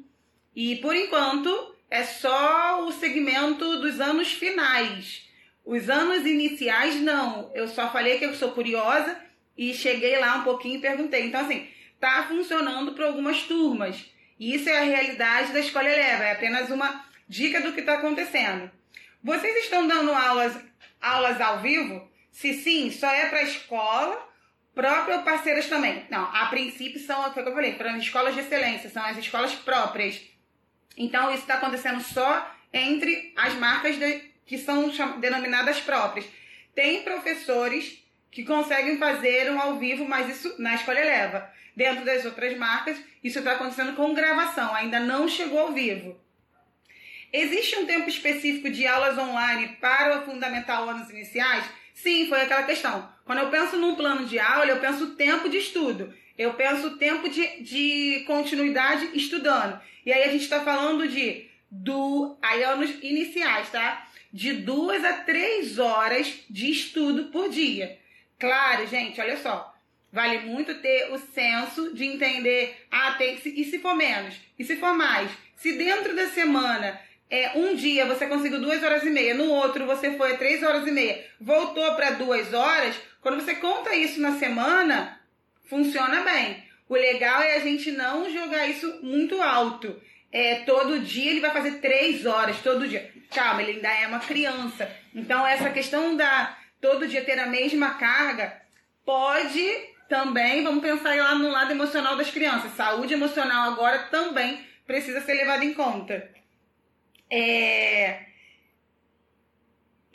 E por enquanto é só o segmento dos anos finais. Os anos iniciais não. Eu só falei que eu sou curiosa e cheguei lá um pouquinho e perguntei. Então assim, tá funcionando para algumas turmas. E isso é a realidade da Escolha Eleva, é apenas uma dica do que está acontecendo. Vocês estão dando aulas, aulas ao vivo? Se sim, só é para escola própria ou parceiras também? Não, a princípio são, foi o que eu falei, para as escolas de excelência, são as escolas próprias. Então, isso está acontecendo só entre as marcas de, que são denominadas próprias. Tem professores que conseguem fazer um ao vivo, mas isso na escola leva. Dentro das outras marcas, isso está acontecendo com gravação, ainda não chegou ao vivo. Existe um tempo específico de aulas online para o fundamental anos iniciais? Sim, foi aquela questão. Quando eu penso num plano de aula, eu penso tempo de estudo. Eu penso tempo de, de continuidade estudando. E aí a gente está falando de do, aí anos iniciais, tá? De duas a três horas de estudo por dia. Claro, gente, olha só. Vale muito ter o senso de entender, ah, tem que se, e se for menos? E se for mais? Se dentro da semana, é, um dia você conseguiu duas horas e meia, no outro você foi a três horas e meia, voltou para duas horas, quando você conta isso na semana, funciona bem. O legal é a gente não jogar isso muito alto. É, todo dia ele vai fazer três horas, todo dia. Calma, ele ainda é uma criança. Então, essa questão da todo dia ter a mesma carga pode também, vamos pensar lá no lado emocional das crianças. Saúde emocional agora também precisa ser levada em conta. É...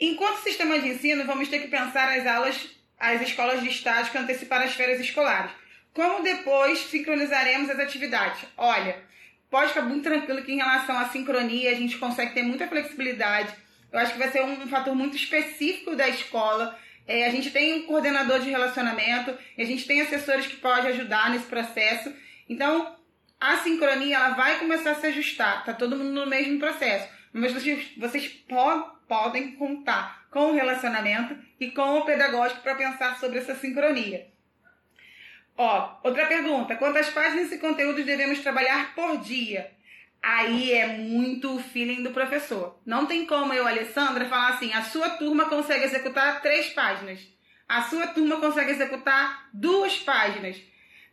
Enquanto sistema de ensino, vamos ter que pensar as aulas, as escolas de estágio antecipar as férias escolares. Como depois sincronizaremos as atividades? Olha, pode ficar muito tranquilo que em relação à sincronia a gente consegue ter muita flexibilidade. Eu acho que vai ser um fator muito específico da escola. É, a gente tem um coordenador de relacionamento, a gente tem assessores que podem ajudar nesse processo. Então, a sincronia ela vai começar a se ajustar. Tá todo mundo no mesmo processo. Mas vocês, vocês po podem contar com o relacionamento e com o pedagógico para pensar sobre essa sincronia. Ó, outra pergunta: quantas páginas e conteúdos devemos trabalhar por dia? Aí é muito o feeling do professor. Não tem como eu, Alessandra, falar assim: a sua turma consegue executar três páginas, a sua turma consegue executar duas páginas.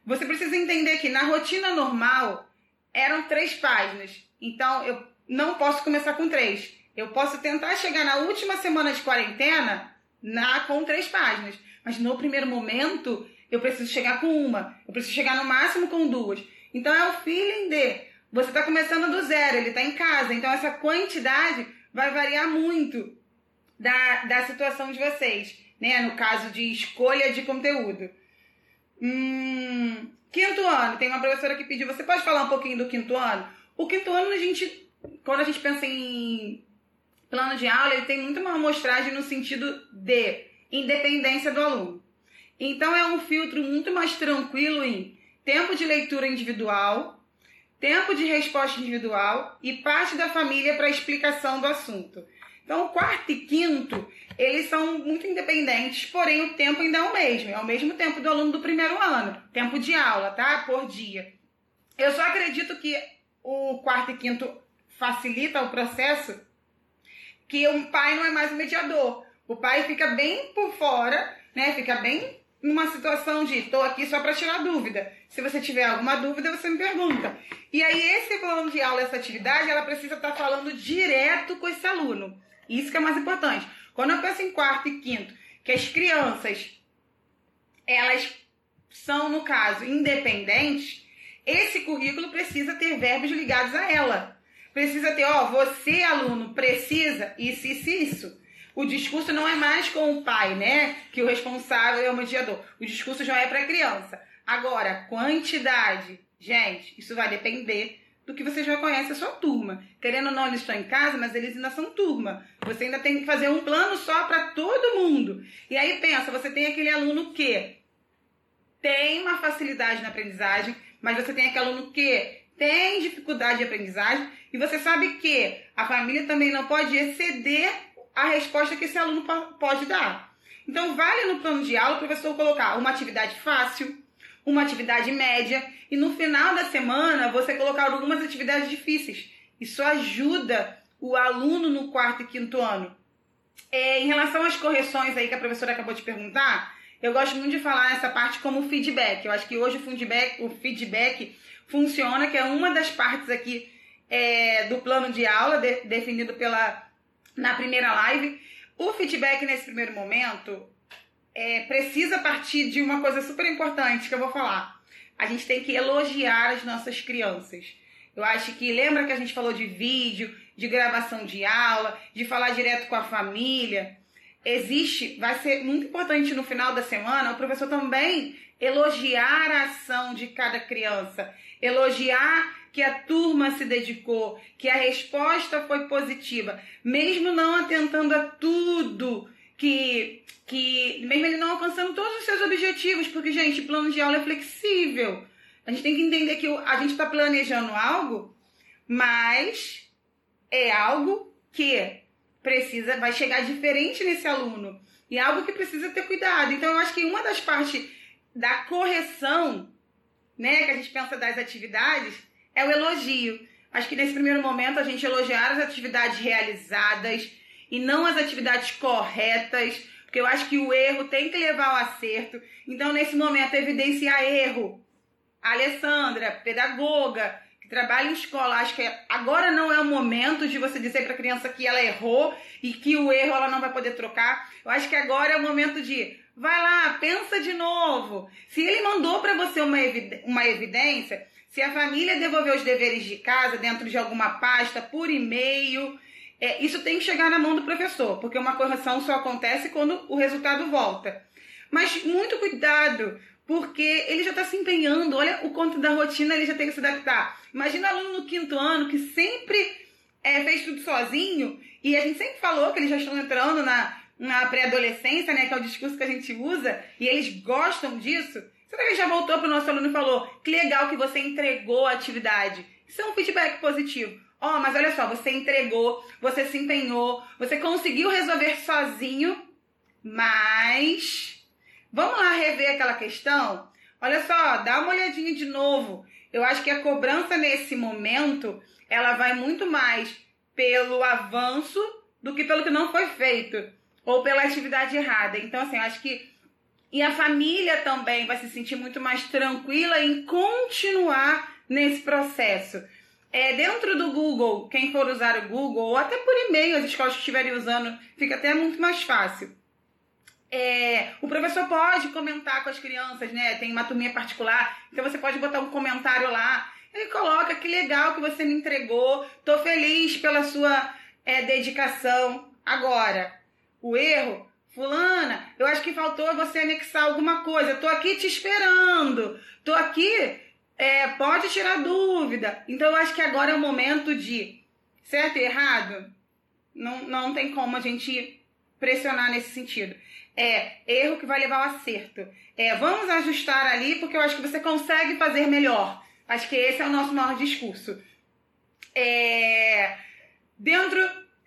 Você precisa entender que na rotina normal eram três páginas. Então eu não posso começar com três. Eu posso tentar chegar na última semana de quarentena na, com três páginas. Mas no primeiro momento eu preciso chegar com uma, eu preciso chegar no máximo com duas. Então é o feeling de você está começando do zero, ele está em casa, então essa quantidade vai variar muito da, da situação de vocês, né? No caso de escolha de conteúdo. Hum, quinto ano, tem uma professora que pediu, você pode falar um pouquinho do quinto ano? O quinto ano, a gente, quando a gente pensa em plano de aula, ele tem muito uma amostragem no sentido de independência do aluno. Então é um filtro muito mais tranquilo em tempo de leitura individual, tempo de resposta individual e parte da família para explicação do assunto. Então, o quarto e quinto, eles são muito independentes, porém o tempo ainda é o mesmo, é o mesmo tempo do aluno do primeiro ano, tempo de aula, tá? Por dia. Eu só acredito que o quarto e quinto facilita o processo que um pai não é mais o mediador. O pai fica bem por fora, né? Fica bem numa situação de estou aqui só para tirar dúvida. Se você tiver alguma dúvida, você me pergunta. E aí, esse plano de aula, essa atividade, ela precisa estar tá falando direto com esse aluno. Isso que é mais importante. Quando eu penso em quarto e quinto, que as crianças, elas são, no caso, independentes, esse currículo precisa ter verbos ligados a ela. Precisa ter, ó, você, aluno, precisa isso, isso, isso. O discurso não é mais com o pai, né? Que o responsável é o mediador. O discurso já é para a criança. Agora, quantidade. Gente, isso vai depender do que você já conhece a sua turma. Querendo ou não, eles estão em casa, mas eles ainda são turma. Você ainda tem que fazer um plano só para todo mundo. E aí pensa, você tem aquele aluno que tem uma facilidade na aprendizagem, mas você tem aquele aluno que tem dificuldade de aprendizagem e você sabe que a família também não pode exceder a resposta que esse aluno pode dar. Então, vale no plano de aula o professor colocar uma atividade fácil, uma atividade média e no final da semana você colocar algumas atividades difíceis. Isso ajuda o aluno no quarto e quinto ano. É, em relação às correções aí que a professora acabou de perguntar, eu gosto muito de falar essa parte como feedback. Eu acho que hoje o feedback, o feedback funciona, que é uma das partes aqui é, do plano de aula de, definido pela na primeira live. O feedback nesse primeiro momento é, precisa partir de uma coisa super importante que eu vou falar. A gente tem que elogiar as nossas crianças. Eu acho que lembra que a gente falou de vídeo, de gravação de aula, de falar direto com a família. Existe, vai ser muito importante no final da semana o professor também elogiar a ação de cada criança, elogiar que a turma se dedicou, que a resposta foi positiva, mesmo não atentando a tudo que que mesmo ele não alcançando todos os seus objetivos, porque gente, plano de aula é flexível. A gente tem que entender que a gente está planejando algo, mas é algo que precisa, vai chegar diferente nesse aluno. E é algo que precisa ter cuidado. Então, eu acho que uma das partes da correção, né, que a gente pensa das atividades, é o elogio. Acho que nesse primeiro momento a gente elogiar as atividades realizadas e não as atividades corretas, porque eu acho que o erro tem que levar ao acerto. Então, nesse momento, evidenciar erro. A Alessandra, pedagoga, que trabalha em escola, acho que agora não é o momento de você dizer para a criança que ela errou e que o erro ela não vai poder trocar. Eu acho que agora é o momento de vai lá, pensa de novo. Se ele mandou para você uma, uma evidência, se a família devolver os deveres de casa dentro de alguma pasta, por e-mail, é, isso tem que chegar na mão do professor, porque uma correção só acontece quando o resultado volta. Mas muito cuidado, porque ele já está se empenhando. Olha o conto da rotina, ele já tem que se adaptar. Imagina aluno no quinto ano que sempre é, fez tudo sozinho, e a gente sempre falou que eles já estão entrando na, na pré-adolescência, né, que é o discurso que a gente usa, e eles gostam disso. Será que ele já voltou para o nosso aluno e falou: que legal que você entregou a atividade? Isso é um feedback positivo. Ó, oh, mas olha só, você entregou, você se empenhou, você conseguiu resolver sozinho, mas vamos lá rever aquela questão? Olha só, dá uma olhadinha de novo. Eu acho que a cobrança nesse momento, ela vai muito mais pelo avanço do que pelo que não foi feito ou pela atividade errada. Então, assim, eu acho que e a família também vai se sentir muito mais tranquila em continuar nesse processo. É, dentro do Google, quem for usar o Google, ou até por e-mail, as escolas que estiverem usando, fica até muito mais fácil. É, o professor pode comentar com as crianças, né? Tem uma turminha particular, então você pode botar um comentário lá. Ele coloca que legal que você me entregou, tô feliz pela sua é, dedicação. Agora, o erro Fulana, eu acho que faltou você anexar alguma coisa. Tô aqui te esperando. Tô aqui, é, pode tirar dúvida. Então eu acho que agora é o momento de certo e errado. Não, não tem como a gente pressionar nesse sentido. É erro que vai levar ao acerto. É, vamos ajustar ali porque eu acho que você consegue fazer melhor. Acho que esse é o nosso maior discurso. É, dentro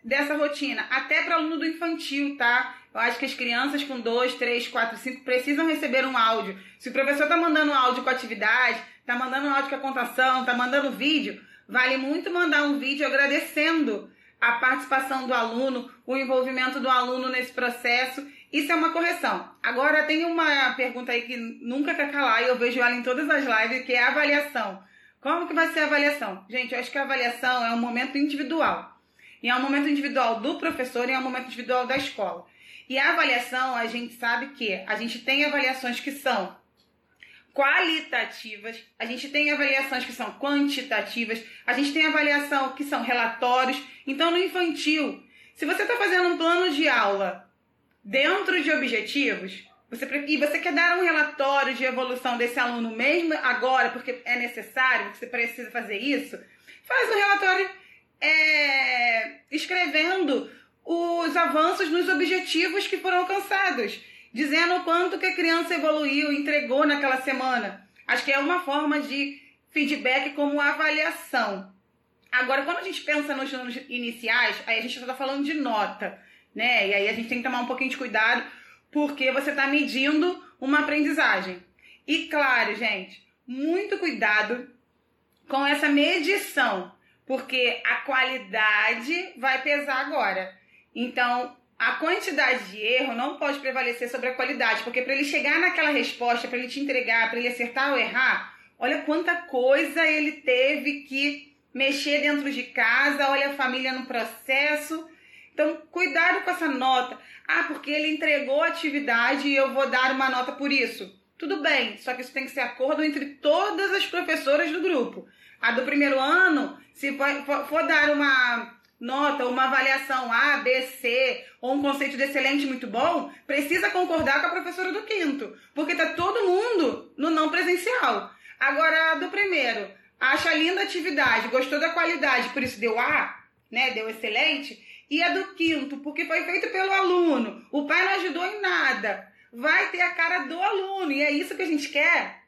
dessa rotina, até para aluno do infantil, tá? Eu acho que as crianças com 2, 3, 4, 5 precisam receber um áudio. Se o professor tá mandando um áudio com atividade, tá mandando um áudio com a contação, tá mandando vídeo, vale muito mandar um vídeo agradecendo a participação do aluno, o envolvimento do aluno nesse processo. Isso é uma correção. Agora tem uma pergunta aí que nunca quer calar e eu vejo ela em todas as lives, que é a avaliação. Como que vai ser a avaliação? Gente, eu acho que a avaliação é um momento individual. E é um momento individual do professor e é um momento individual da escola. E a avaliação, a gente sabe que a gente tem avaliações que são qualitativas, a gente tem avaliações que são quantitativas, a gente tem avaliação que são relatórios. Então, no infantil, se você está fazendo um plano de aula dentro de objetivos, você, e você quer dar um relatório de evolução desse aluno mesmo agora, porque é necessário, você precisa fazer isso, faz um relatório é, escrevendo os avanços nos objetivos que foram alcançados, dizendo o quanto que a criança evoluiu, entregou naquela semana. Acho que é uma forma de feedback como avaliação. Agora, quando a gente pensa nos anos iniciais, aí a gente está falando de nota, né? E aí a gente tem que tomar um pouquinho de cuidado, porque você está medindo uma aprendizagem. E claro, gente, muito cuidado com essa medição porque a qualidade vai pesar agora. Então, a quantidade de erro não pode prevalecer sobre a qualidade, porque para ele chegar naquela resposta, para ele te entregar, para ele acertar ou errar, olha quanta coisa ele teve que mexer dentro de casa, olha a família no processo. Então, cuidado com essa nota. Ah, porque ele entregou a atividade e eu vou dar uma nota por isso. Tudo bem, só que isso tem que ser acordo entre todas as professoras do grupo. A do primeiro ano, se for, for dar uma nota, uma avaliação A, B, C, ou um conceito de excelente muito bom, precisa concordar com a professora do quinto, porque tá todo mundo no não presencial. Agora, do primeiro, acha linda a atividade, gostou da qualidade, por isso deu A, né? Deu excelente. E a do quinto, porque foi feito pelo aluno, o pai não ajudou em nada. Vai ter a cara do aluno, e é isso que a gente quer.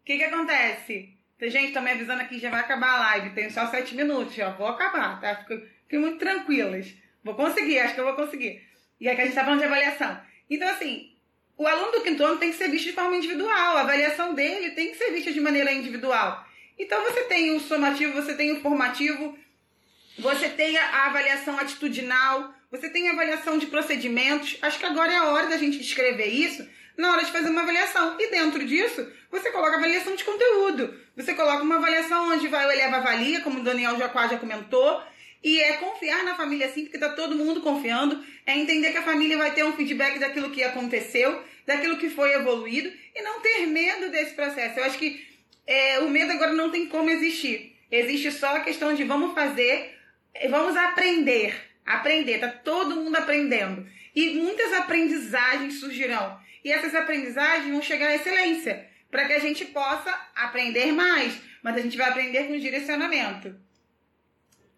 O que, que acontece? Gente, tô me avisando aqui, já vai acabar a live. Tem só sete minutos, já vou acabar, tá? Fiquem fique muito tranquilas. Vou conseguir, acho que eu vou conseguir. E aqui a gente tá falando de avaliação. Então, assim, o aluno do quinto ano tem que ser visto de forma individual. A avaliação dele tem que ser vista de maneira individual. Então, você tem o somativo, você tem o formativo, você tem a avaliação atitudinal, você tem a avaliação de procedimentos. Acho que agora é a hora da gente escrever isso na hora de fazer uma avaliação. E dentro disso, você coloca avaliação de conteúdo. Você coloca uma avaliação onde vai o Eleva Avalia, como o Daniel Jacquard já comentou, e é confiar na família sim, porque está todo mundo confiando. É entender que a família vai ter um feedback daquilo que aconteceu, daquilo que foi evoluído, e não ter medo desse processo. Eu acho que é, o medo agora não tem como existir. Existe só a questão de vamos fazer, vamos aprender. Aprender, tá todo mundo aprendendo. E muitas aprendizagens surgirão. E essas aprendizagens vão chegar à excelência, para que a gente possa aprender mais. Mas a gente vai aprender com direcionamento.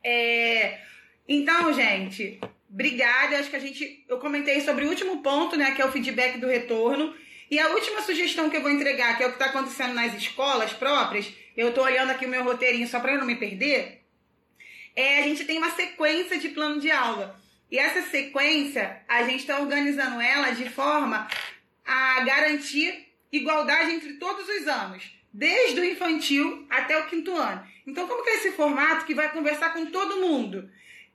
É... Então, gente, obrigada. Acho que a gente. Eu comentei sobre o último ponto, né? Que é o feedback do retorno. E a última sugestão que eu vou entregar, que é o que está acontecendo nas escolas próprias, eu estou olhando aqui o meu roteirinho só para não me perder, é a gente tem uma sequência de plano de aula. E essa sequência, a gente está organizando ela de forma a garantir igualdade entre todos os anos, desde o infantil até o quinto ano. Então, como que é esse formato que vai conversar com todo mundo?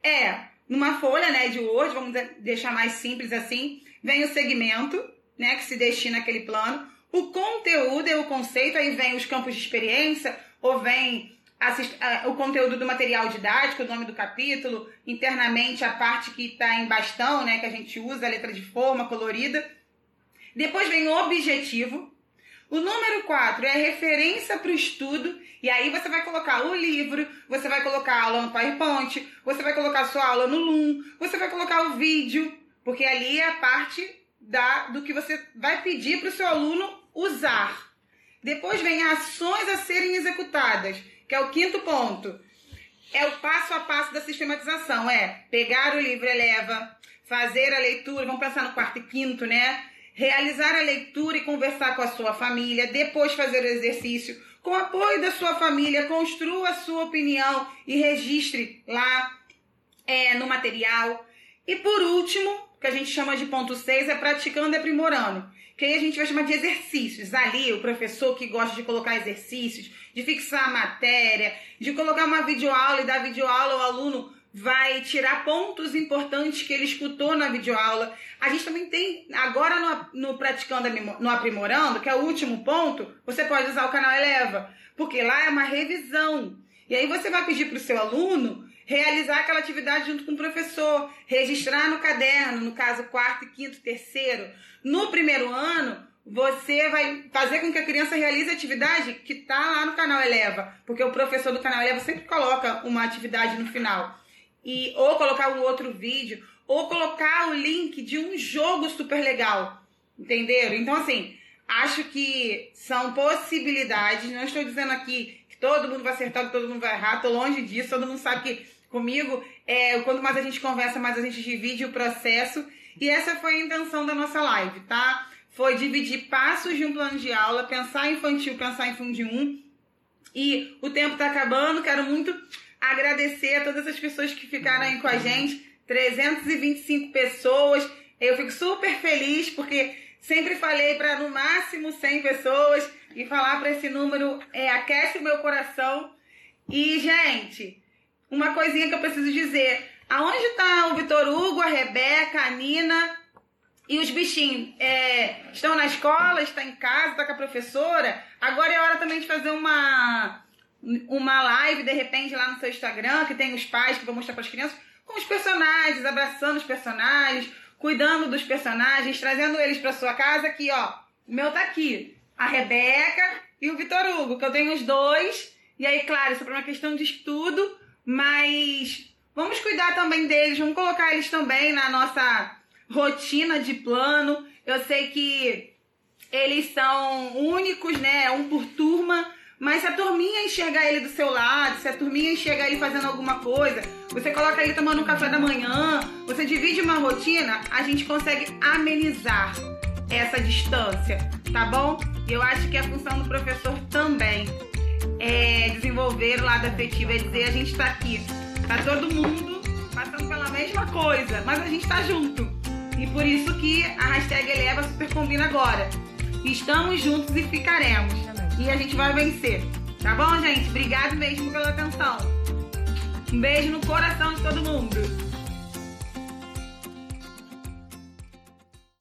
É numa folha né, de Word, vamos deixar mais simples assim, vem o segmento, né, que se destina àquele plano, o conteúdo e o conceito, aí vem os campos de experiência, ou vem o conteúdo do material didático, o nome do capítulo, internamente a parte que está em bastão, né, que a gente usa, a letra de forma colorida. Depois vem o objetivo, o número 4 é referência para o estudo, e aí você vai colocar o livro, você vai colocar a aula no PowerPoint, você vai colocar a sua aula no Loom, você vai colocar o vídeo, porque ali é a parte da, do que você vai pedir para o seu aluno usar. Depois vem ações a serem executadas, que é o quinto ponto. É o passo a passo da sistematização, é pegar o livro eleva, fazer a leitura, vamos pensar no quarto e quinto, né? Realizar a leitura e conversar com a sua família, depois fazer o exercício. Com apoio da sua família, construa a sua opinião e registre lá é, no material. E por último, que a gente chama de ponto 6, é praticando e aprimorando. Que aí a gente vai chamar de exercícios. Ali, o professor que gosta de colocar exercícios, de fixar a matéria, de colocar uma videoaula e dar videoaula ao aluno vai tirar pontos importantes que ele escutou na videoaula. A gente também tem, agora no, no Praticando, no Aprimorando, que é o último ponto, você pode usar o canal Eleva, porque lá é uma revisão. E aí você vai pedir para o seu aluno realizar aquela atividade junto com o professor, registrar no caderno, no caso quarto, quinto, terceiro. No primeiro ano, você vai fazer com que a criança realize a atividade que está lá no canal Eleva, porque o professor do canal Eleva sempre coloca uma atividade no final e ou colocar um outro vídeo, ou colocar o link de um jogo super legal. Entenderam? Então, assim, acho que são possibilidades. Não estou dizendo aqui que todo mundo vai acertar, que todo mundo vai errar. Estou longe disso. Todo mundo sabe que comigo, é, quanto mais a gente conversa, mais a gente divide o processo. E essa foi a intenção da nossa live, tá? Foi dividir passos de um plano de aula, pensar infantil, pensar em fundo de um. E o tempo está acabando. Quero muito agradecer a todas as pessoas que ficaram aí com a gente. 325 pessoas. Eu fico super feliz porque sempre falei para no máximo 100 pessoas e falar para esse número é, aquece o meu coração. E, gente, uma coisinha que eu preciso dizer. Aonde está o Vitor Hugo, a Rebeca, a Nina e os bichinhos? É, estão na escola, está em casa, está com a professora? Agora é hora também de fazer uma uma live, de repente, lá no seu Instagram, que tem os pais que vão mostrar para as crianças, com os personagens, abraçando os personagens, cuidando dos personagens, trazendo eles para sua casa. Aqui, ó, o meu tá aqui. A Rebeca e o Vitor Hugo, que eu tenho os dois. E aí, claro, isso é uma questão de estudo, mas vamos cuidar também deles, vamos colocar eles também na nossa rotina de plano. Eu sei que eles são únicos, né? Um por turma. Mas se a turminha enxergar ele do seu lado, se a turminha enxergar ele fazendo alguma coisa, você coloca ele tomando um café da manhã, você divide uma rotina, a gente consegue amenizar essa distância, tá bom? E eu acho que a função do professor também é desenvolver o lado afetivo, é dizer a gente tá aqui, tá todo mundo passando pela mesma coisa, mas a gente tá junto. E por isso que a hashtag Eleva Super Combina agora. Estamos juntos e ficaremos e a gente vai vencer. Tá bom, gente? Obrigado mesmo pela atenção. Um beijo no coração de todo mundo.